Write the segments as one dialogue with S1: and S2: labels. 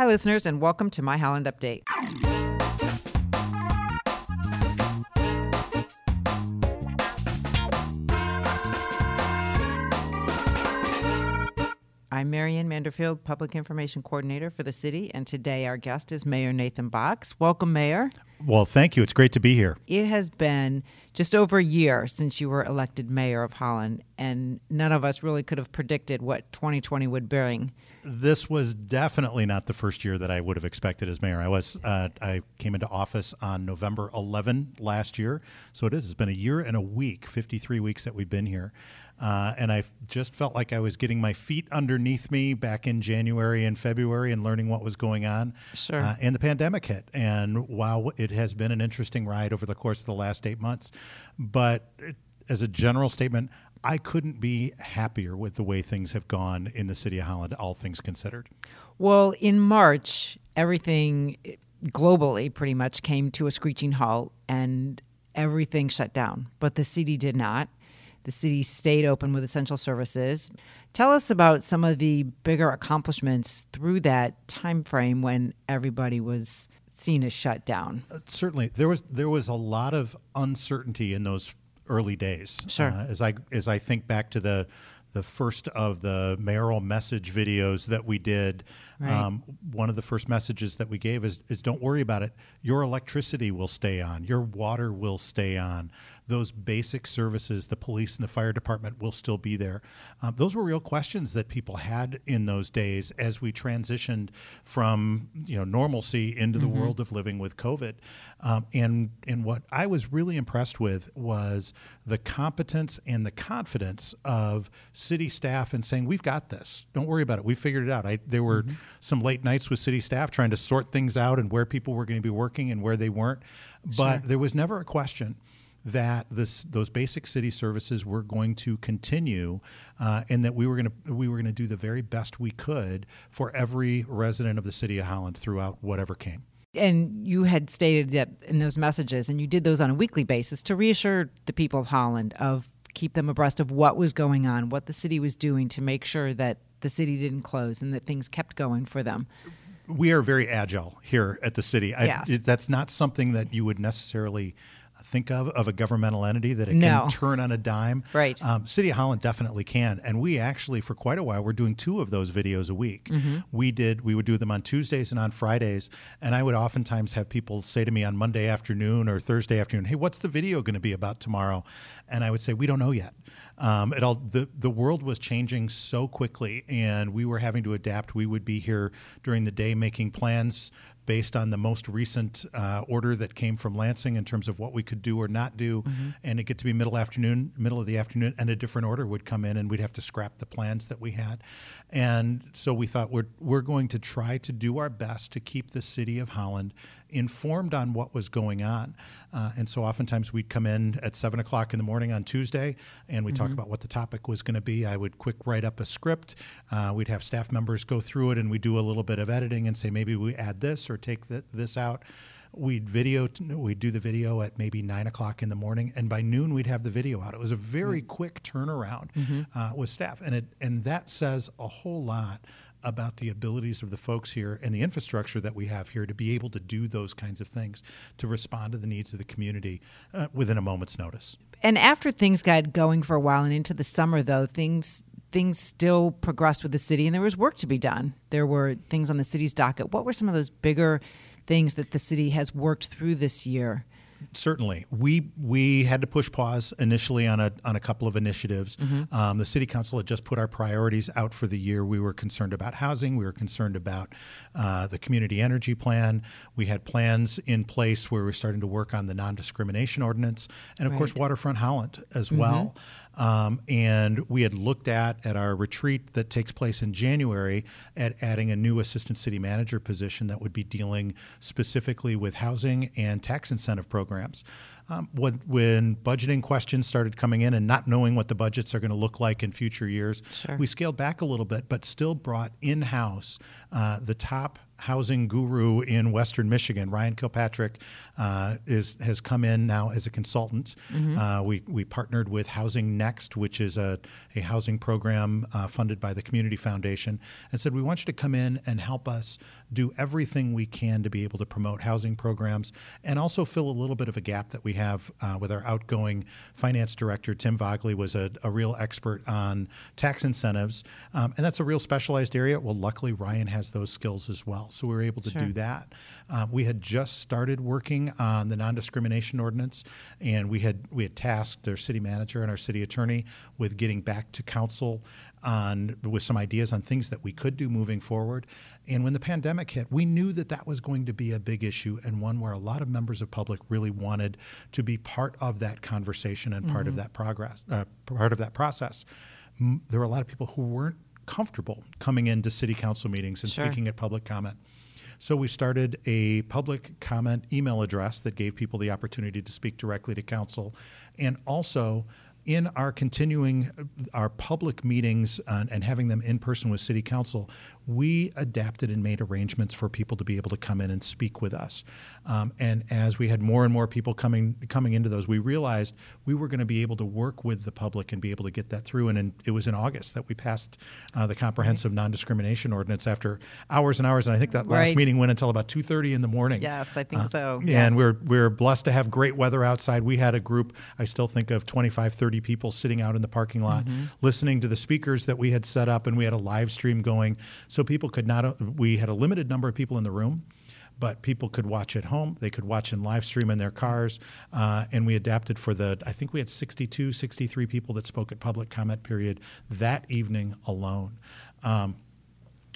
S1: Hi, listeners, and welcome to My Holland Update. I'm Marianne Manderfield, Public Information Coordinator for the city, and today our guest is Mayor Nathan Bocks. Welcome, Mayor.
S2: Well, thank you. It's great to be here.
S1: It has been just over a year since you were elected mayor of Holland, and none of us really could have predicted what 2020 would bring.
S2: This was definitely not the first year that I would have expected as mayor. I was uh, I came into office on November 11 last year, so it is. It's been a year and a week, 53 weeks that we've been here. Uh, and I just felt like I was getting my feet underneath me back in January and February and learning what was going on.
S1: Sure.
S2: Uh, and the pandemic hit. And while it has been an interesting ride over the course of the last eight months, but as a general statement, I couldn't be happier with the way things have gone in the city of Holland, all things considered.
S1: Well, in March, everything globally pretty much came to a screeching halt and everything shut down, but the city did not. The city stayed open with essential services. Tell us about some of the bigger accomplishments through that time frame when everybody was seen as shut down.
S2: Uh, certainly, there was there was a lot of uncertainty in those early days.
S1: Sure.
S2: Uh, as I as I think back to the the first of the mayoral message videos that we did,
S1: Right.
S2: um, one of the first messages that we gave is, is don't worry about it. Your electricity will stay on. Your water will stay on. Those basic services, the police and the fire department will still be there. Um, those were real questions that people had in those days as we transitioned from you know normalcy into the world of living with COVID. Um, and and what I was really impressed with was the competence and the confidence of city staff in saying we've got this. Don't worry about it. We figured it out. I, there were some late nights with city staff trying to sort things out and where people were going to be working and where they weren't. But there was never a question that this those basic city services were going to continue, uh, and that we were going to we were going to do the very best we could for every resident of the city of Holland throughout whatever came.
S1: And you had stated that in those messages, and you did those on a weekly basis to reassure the people of Holland of keep them abreast of what was going on, what the city was doing to make sure that the city didn't close and that things kept going for them.
S2: we are very agile here at the city. I,
S1: Yes.
S2: it, that's not something that you would necessarily think of of a governmental entity that it
S1: No.
S2: can turn on a dime.
S1: Right.
S2: Um, City of Holland definitely can, and we actually for quite a while we're doing two of those videos a week.
S1: Mm-hmm.
S2: We did we would do them on Tuesdays and on Fridays, and I would oftentimes have people say to me on Monday afternoon or Thursday afternoon, "Hey, what's the video going to be about tomorrow?" And I would say, "We don't know yet." Um, it all the the world was changing so quickly, and we were having to adapt. We would be here during the day making plans based on the most recent uh, order that came from Lansing in terms of what we could do or not do, and it get to be middle afternoon, middle of the afternoon, and a different order would come in, and we'd have to scrap the plans that we had, and so we thought we're we're going to try to do our best to keep the city of Holland informed on what was going on, uh, and so oftentimes we'd come in at seven o'clock in the morning on Tuesday, and we would talk about what the topic was going to be. I would quick write up a script. Uh, we'd have staff members go through it, and we do a little bit of editing and say maybe we add this or take th- this out. We'd video, we'd do the video at maybe nine o'clock in the morning, and by noon we'd have the video out. It was a very quick turnaround uh, with staff, and it and that says a whole lot about the abilities of the folks here and the infrastructure that we have here to be able to do those kinds of things to respond to the needs of the community uh, within a moment's notice.
S1: And after things got going for a while and into the summer, though, things things still progressed with the city, and there was work to be done. There were things on the city's docket. What were some of those bigger things that the city has worked through this year?
S2: Certainly, we we had to push pause initially on a on a couple of initiatives. Um, the city council had just put our priorities out for the year. We were concerned about housing. We were concerned about uh, the community energy plan. We had plans in place where we we're starting to work on the non discrimination ordinance, and of course, Waterfront Holland as well. Um, and we had looked at at our retreat that takes place in January at adding a new assistant city manager position that would be dealing specifically with housing and tax incentive programs. Um, when, when budgeting questions started coming in and not knowing what the budgets are going to look like in future years,
S1: Sure.
S2: we scaled back a little bit, but still brought in house uh, the top housing guru in Western Michigan. Ryan Kilpatrick uh, is has come in now as a consultant. Uh, we we partnered with Housing Next, which is a, a housing program uh, funded by the Community Foundation, and said we want you to come in and help us do everything we can to be able to promote housing programs and also fill a little bit of a gap that we have uh, with our outgoing finance director Tim Vogley was a, a real expert on tax incentives, um, and that's a real specialized area. Well, luckily Ryan has those skills as well, so we were able to
S1: Sure.
S2: do that. Um, we had just started working on the non-discrimination ordinance, and we had we had tasked their city manager and our city attorney with getting back to council on with some ideas on things that we could do moving forward. And when the pandemic hit, we knew that that was going to be a big issue and one where a lot of members of public really wanted to be part of that conversation and part of that progress, uh, part of that process. M- There were a lot of people who weren't comfortable coming into city council meetings and
S1: Sure.
S2: speaking at public comment. So we started a public comment email address that gave people the opportunity to speak directly to council, and also in our continuing our public meetings uh, and having them in person with city council, we adapted and made arrangements for people to be able to come in and speak with us. Um, and as we had more and more people coming coming into those, we realized we were going to be able to work with the public and be able to get that through. And in, it was in August that we passed uh, the comprehensive non-discrimination ordinance after hours and hours. And I think that last
S1: Right.
S2: meeting went until about two thirty in the morning.
S1: Yes, I think so.
S2: And we're we're blessed to have great weather outside. We had a group, I still think of 25, 30 people sitting out in the parking lot
S1: Mm-hmm.
S2: listening to the speakers that we had set up and we had a live stream going. So people could not we had a limited number of people in the room but people could watch at home. They could watch in live stream in their cars uh, and we adapted for the i think we had 62 63 people that spoke at public comment period that evening alone. Um,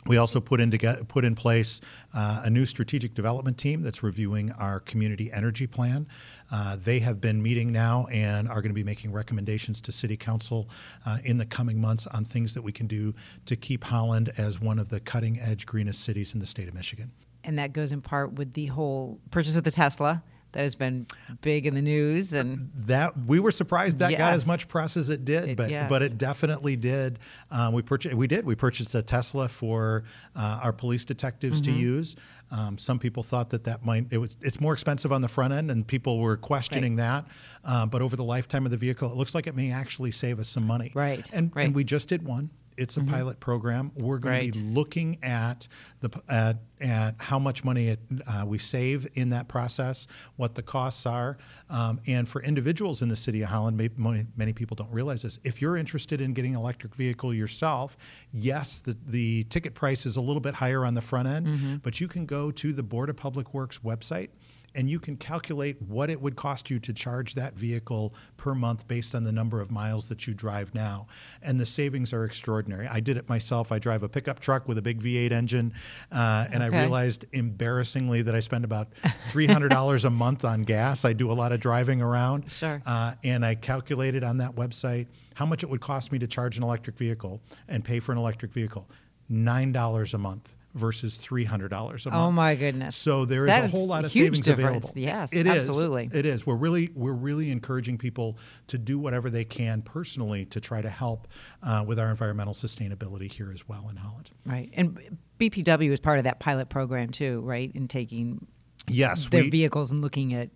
S2: we also put in toge- put in place uh, a new strategic development team that's reviewing our community energy plan. Uh, they have been meeting now and are going to be making recommendations to City Council uh, in the coming months on things that we can do to keep Holland as one of the cutting edge greenest cities in the state of Michigan.
S1: and that goes in part with the whole purchase of the Tesla that has been big in the news and
S2: That we were surprised that got as much press as it did,
S1: It-
S2: but
S1: yes.
S2: but it definitely did. Um, we purchased we did we purchased a Tesla for uh, our police detectives
S1: Mm-hmm.
S2: to use. Um, some people thought that that might it was it's more expensive on the front end, and people were questioning that. Um, but over the lifetime of the vehicle, it looks like it may actually save us some money.
S1: Right,
S2: And
S1: right.
S2: and we just did one. It's a pilot program. We're going
S1: Right.
S2: to be looking at the at, at how much money it, uh, we save in that process, what the costs are, um, and for individuals in the city of Holland, maybe many, many people don't realize this. If you're interested in getting an electric vehicle yourself, yes, the the ticket price is a little bit higher on the front end, but you can go to the Board of Public Works website and you can calculate what it would cost you to charge that vehicle per month based on the number of miles that you drive now. And the savings are extraordinary. I did it myself. I drive a pickup truck with a big V8 engine, uh, and I realized embarrassingly that I spend about $300 a month on gas. I do a lot of driving around.
S1: Sure.
S2: Uh, and I calculated on that website how much it would cost me to charge an electric vehicle and pay for an electric vehicle $9 a month versus $300 a month.
S1: oh my goodness
S2: So there is
S1: That
S2: a
S1: is
S2: whole lot of savings
S1: difference.
S2: available.
S1: Yes,
S2: It is.
S1: absolutely.
S2: It is. We're really we're really encouraging people to do whatever they can personally to try to help uh, with our environmental sustainability here as well in Holland.
S1: right and BPW is part of that pilot program too right in taking
S2: Yes,
S1: their
S2: we,
S1: vehicles and looking at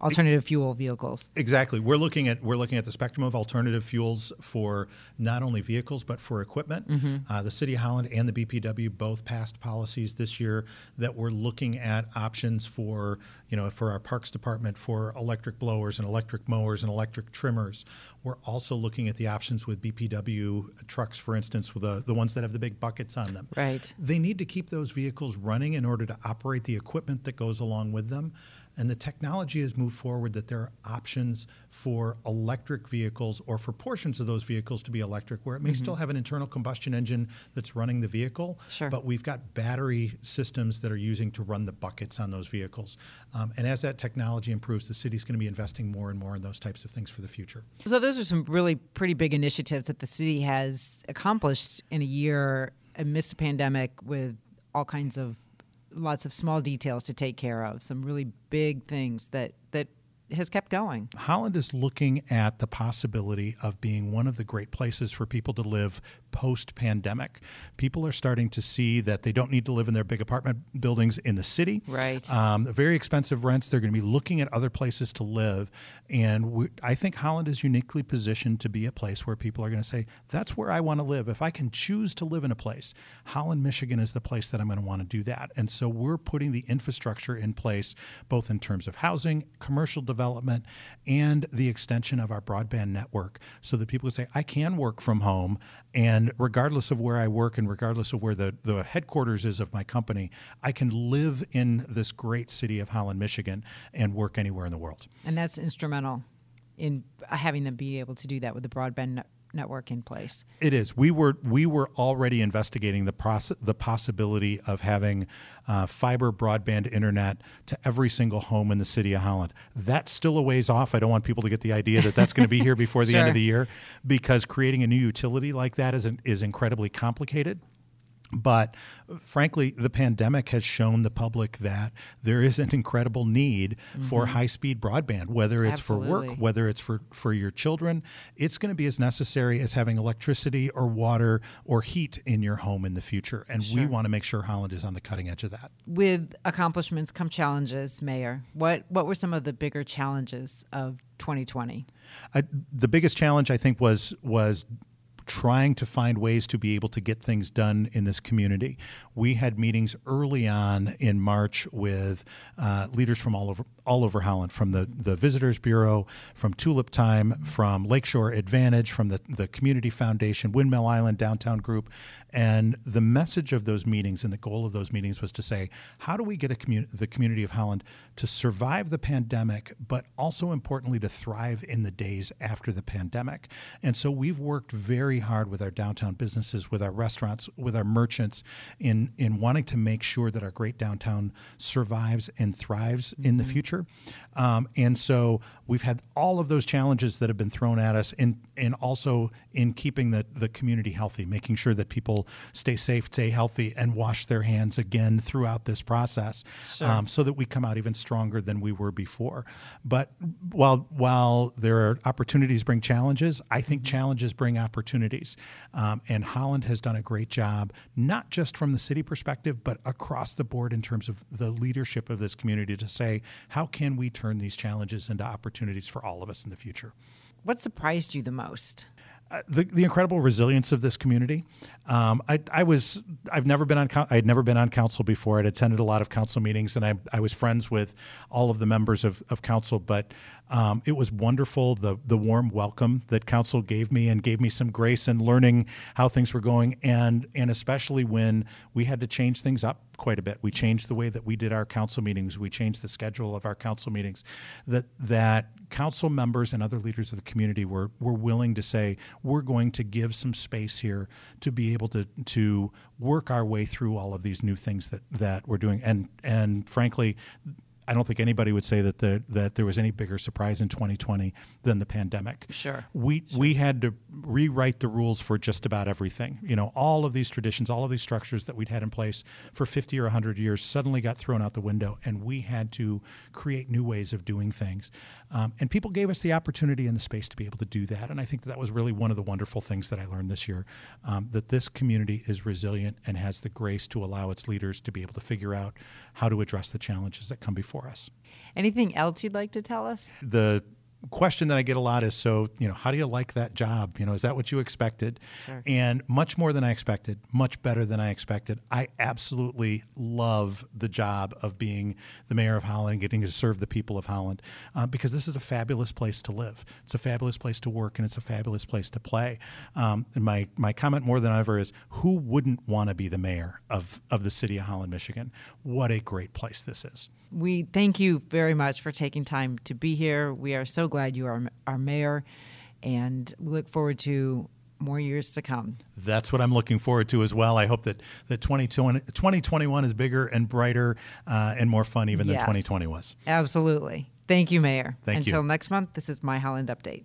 S1: alternative fuel vehicles
S2: Exactly. We're looking at we're looking at the spectrum of alternative fuels for not only vehicles but for equipment.
S1: Mm-hmm.
S2: Uh, the City of Holland and the BPW both passed policies this year that we're looking at options for you know for our Parks Department for electric blowers and electric mowers and electric trimmers. We're also looking at the options with BPW trucks, for instance, with the the ones that have the big buckets on them.
S1: Right.
S2: They need to keep those vehicles running in order to operate the equipment that goes along with them. And the technology has moved forward that there are options for electric vehicles or for portions of those vehicles to be electric, where it may still have an internal combustion engine that's running the vehicle,
S1: Sure.
S2: but we've got battery systems that are using to run the buckets on those vehicles. Um, and as that technology improves, the city's going to be investing more and more in those types of things for the future.
S1: So those are some really pretty big initiatives that the city has accomplished in a year amidst the pandemic with all kinds of lots of small details to take care of, some really big things that that has kept going.
S2: Holland is looking at the possibility of being one of the great places for people to live post pandemic. People are starting to see that they don't need to live in their big apartment buildings in the city.
S1: Right.
S2: Um, very expensive rents. They're going to be looking at other places to live. And we, I think Holland is uniquely positioned to be a place where people are going to say, that's where I want to live. If I can choose to live in a place, Holland, Michigan is the place that I'm going to want to do that. And so we're putting the infrastructure in place, both in terms of housing, commercial development, and the extension of our broadband network so that people can say, I can work from home and regardless of where I work and regardless of where the, the headquarters is of my company, I can live in this great city of Holland, Michigan, and work anywhere in the world.
S1: And that's instrumental in having them be able to do that with the broadband network in place.
S2: It is. We were we were already investigating the process, the possibility of having uh, fiber broadband internet to every single home in the city of Holland. That's still a ways off. I don't want people to get the idea that that's going to be here before the
S1: sure.
S2: end of the year, because creating a new utility like that is is incredibly complicated. But frankly, the pandemic has shown the public that there is an incredible need mm-hmm. for high speed broadband, whether it's
S1: Absolutely.
S2: for work, whether it's for, for your children. It's going to be as necessary as having electricity or water or heat in your home in the future. And
S1: sure.
S2: we want to make sure Holland is on the cutting edge of that.
S1: With accomplishments come challenges, Mayor. What, what were some of the bigger challenges of 2020?
S2: Uh, the biggest challenge, I think, was was trying to find ways to be able to get things done in this community. We had meetings early on in March with uh, leaders from all over all over Holland, from the, the Visitors Bureau, from Tulip Time, from Lakeshore Advantage, from the, the Community Foundation, Windmill Island Downtown Group. And the message of those meetings and the goal of those meetings was to say, how do we get a commu- the community of Holland to survive the pandemic, but also importantly to thrive in the days after the pandemic? And so we've worked very hard with our downtown businesses, with our restaurants, with our merchants in, in wanting to make sure that our great downtown survives and thrives mm-hmm. in the future future. Um, and so we've had all of those challenges that have been thrown at us, and and also in keeping the the community healthy, making sure that people stay safe, stay healthy, and wash their hands again throughout this process,
S1: sure.
S2: um, so that we come out even stronger than we were before. But while while there are opportunities bring challenges, I think mm-hmm. challenges bring opportunities, um, and Holland has done a great job, not just from the city perspective, but across the board in terms of the leadership of this community to say how can we turn these challenges into opportunities for all of us in the future?
S1: What surprised you the most?
S2: Uh, the, the incredible resilience of this community. Um, I, I was I've never been on I had never been on council before. I'd attended a lot of council meetings, and I, I was friends with all of the members of, of council. But um, it was wonderful the the warm welcome that council gave me and gave me some grace in learning how things were going, and and especially when we had to change things up quite a bit. We changed the way that we did our council meetings. We changed the schedule of our council meetings. That that council members and other leaders of the community were were willing to say we're going to give some space here to be able to to work our way through all of these new things that that we're doing and and frankly I don't think anybody would say that the, that there was any bigger surprise in 2020 than the pandemic.
S1: Sure.
S2: We
S1: sure.
S2: we had to rewrite the rules for just about everything. You know, all of these traditions, all of these structures that we'd had in place for 50 or 100 years suddenly got thrown out the window, and we had to create new ways of doing things. Um, and people gave us the opportunity and the space to be able to do that. And I think that, that was really one of the wonderful things that I learned this year um, that this community is resilient and has the grace to allow its leaders to be able to figure out how to address the challenges that come before us.
S1: Anything else you'd like to tell us?
S2: The question that I get a lot is so, you know, how do you like that job? You know, is that what you expected?
S1: Sure.
S2: And much more than I expected, much better than I expected. I absolutely love the job of being the mayor of Holland, and getting to serve the people of Holland, uh, because this is a fabulous place to live. It's a fabulous place to work, and it's a fabulous place to play. Um, and my, my comment more than ever is who wouldn't want to be the mayor of, of the city of Holland, Michigan? What a great place this is.
S1: We thank you very much for taking time to be here. We are so glad you are our mayor, and we look forward to more years to come.
S2: That's what I'm looking forward to as well. I hope that, that 2021 is bigger and brighter uh, and more fun even yes, than 2020 was.
S1: Absolutely. Thank you, Mayor.
S2: Thank
S1: Until
S2: you.
S1: next month, this is My Holland Update.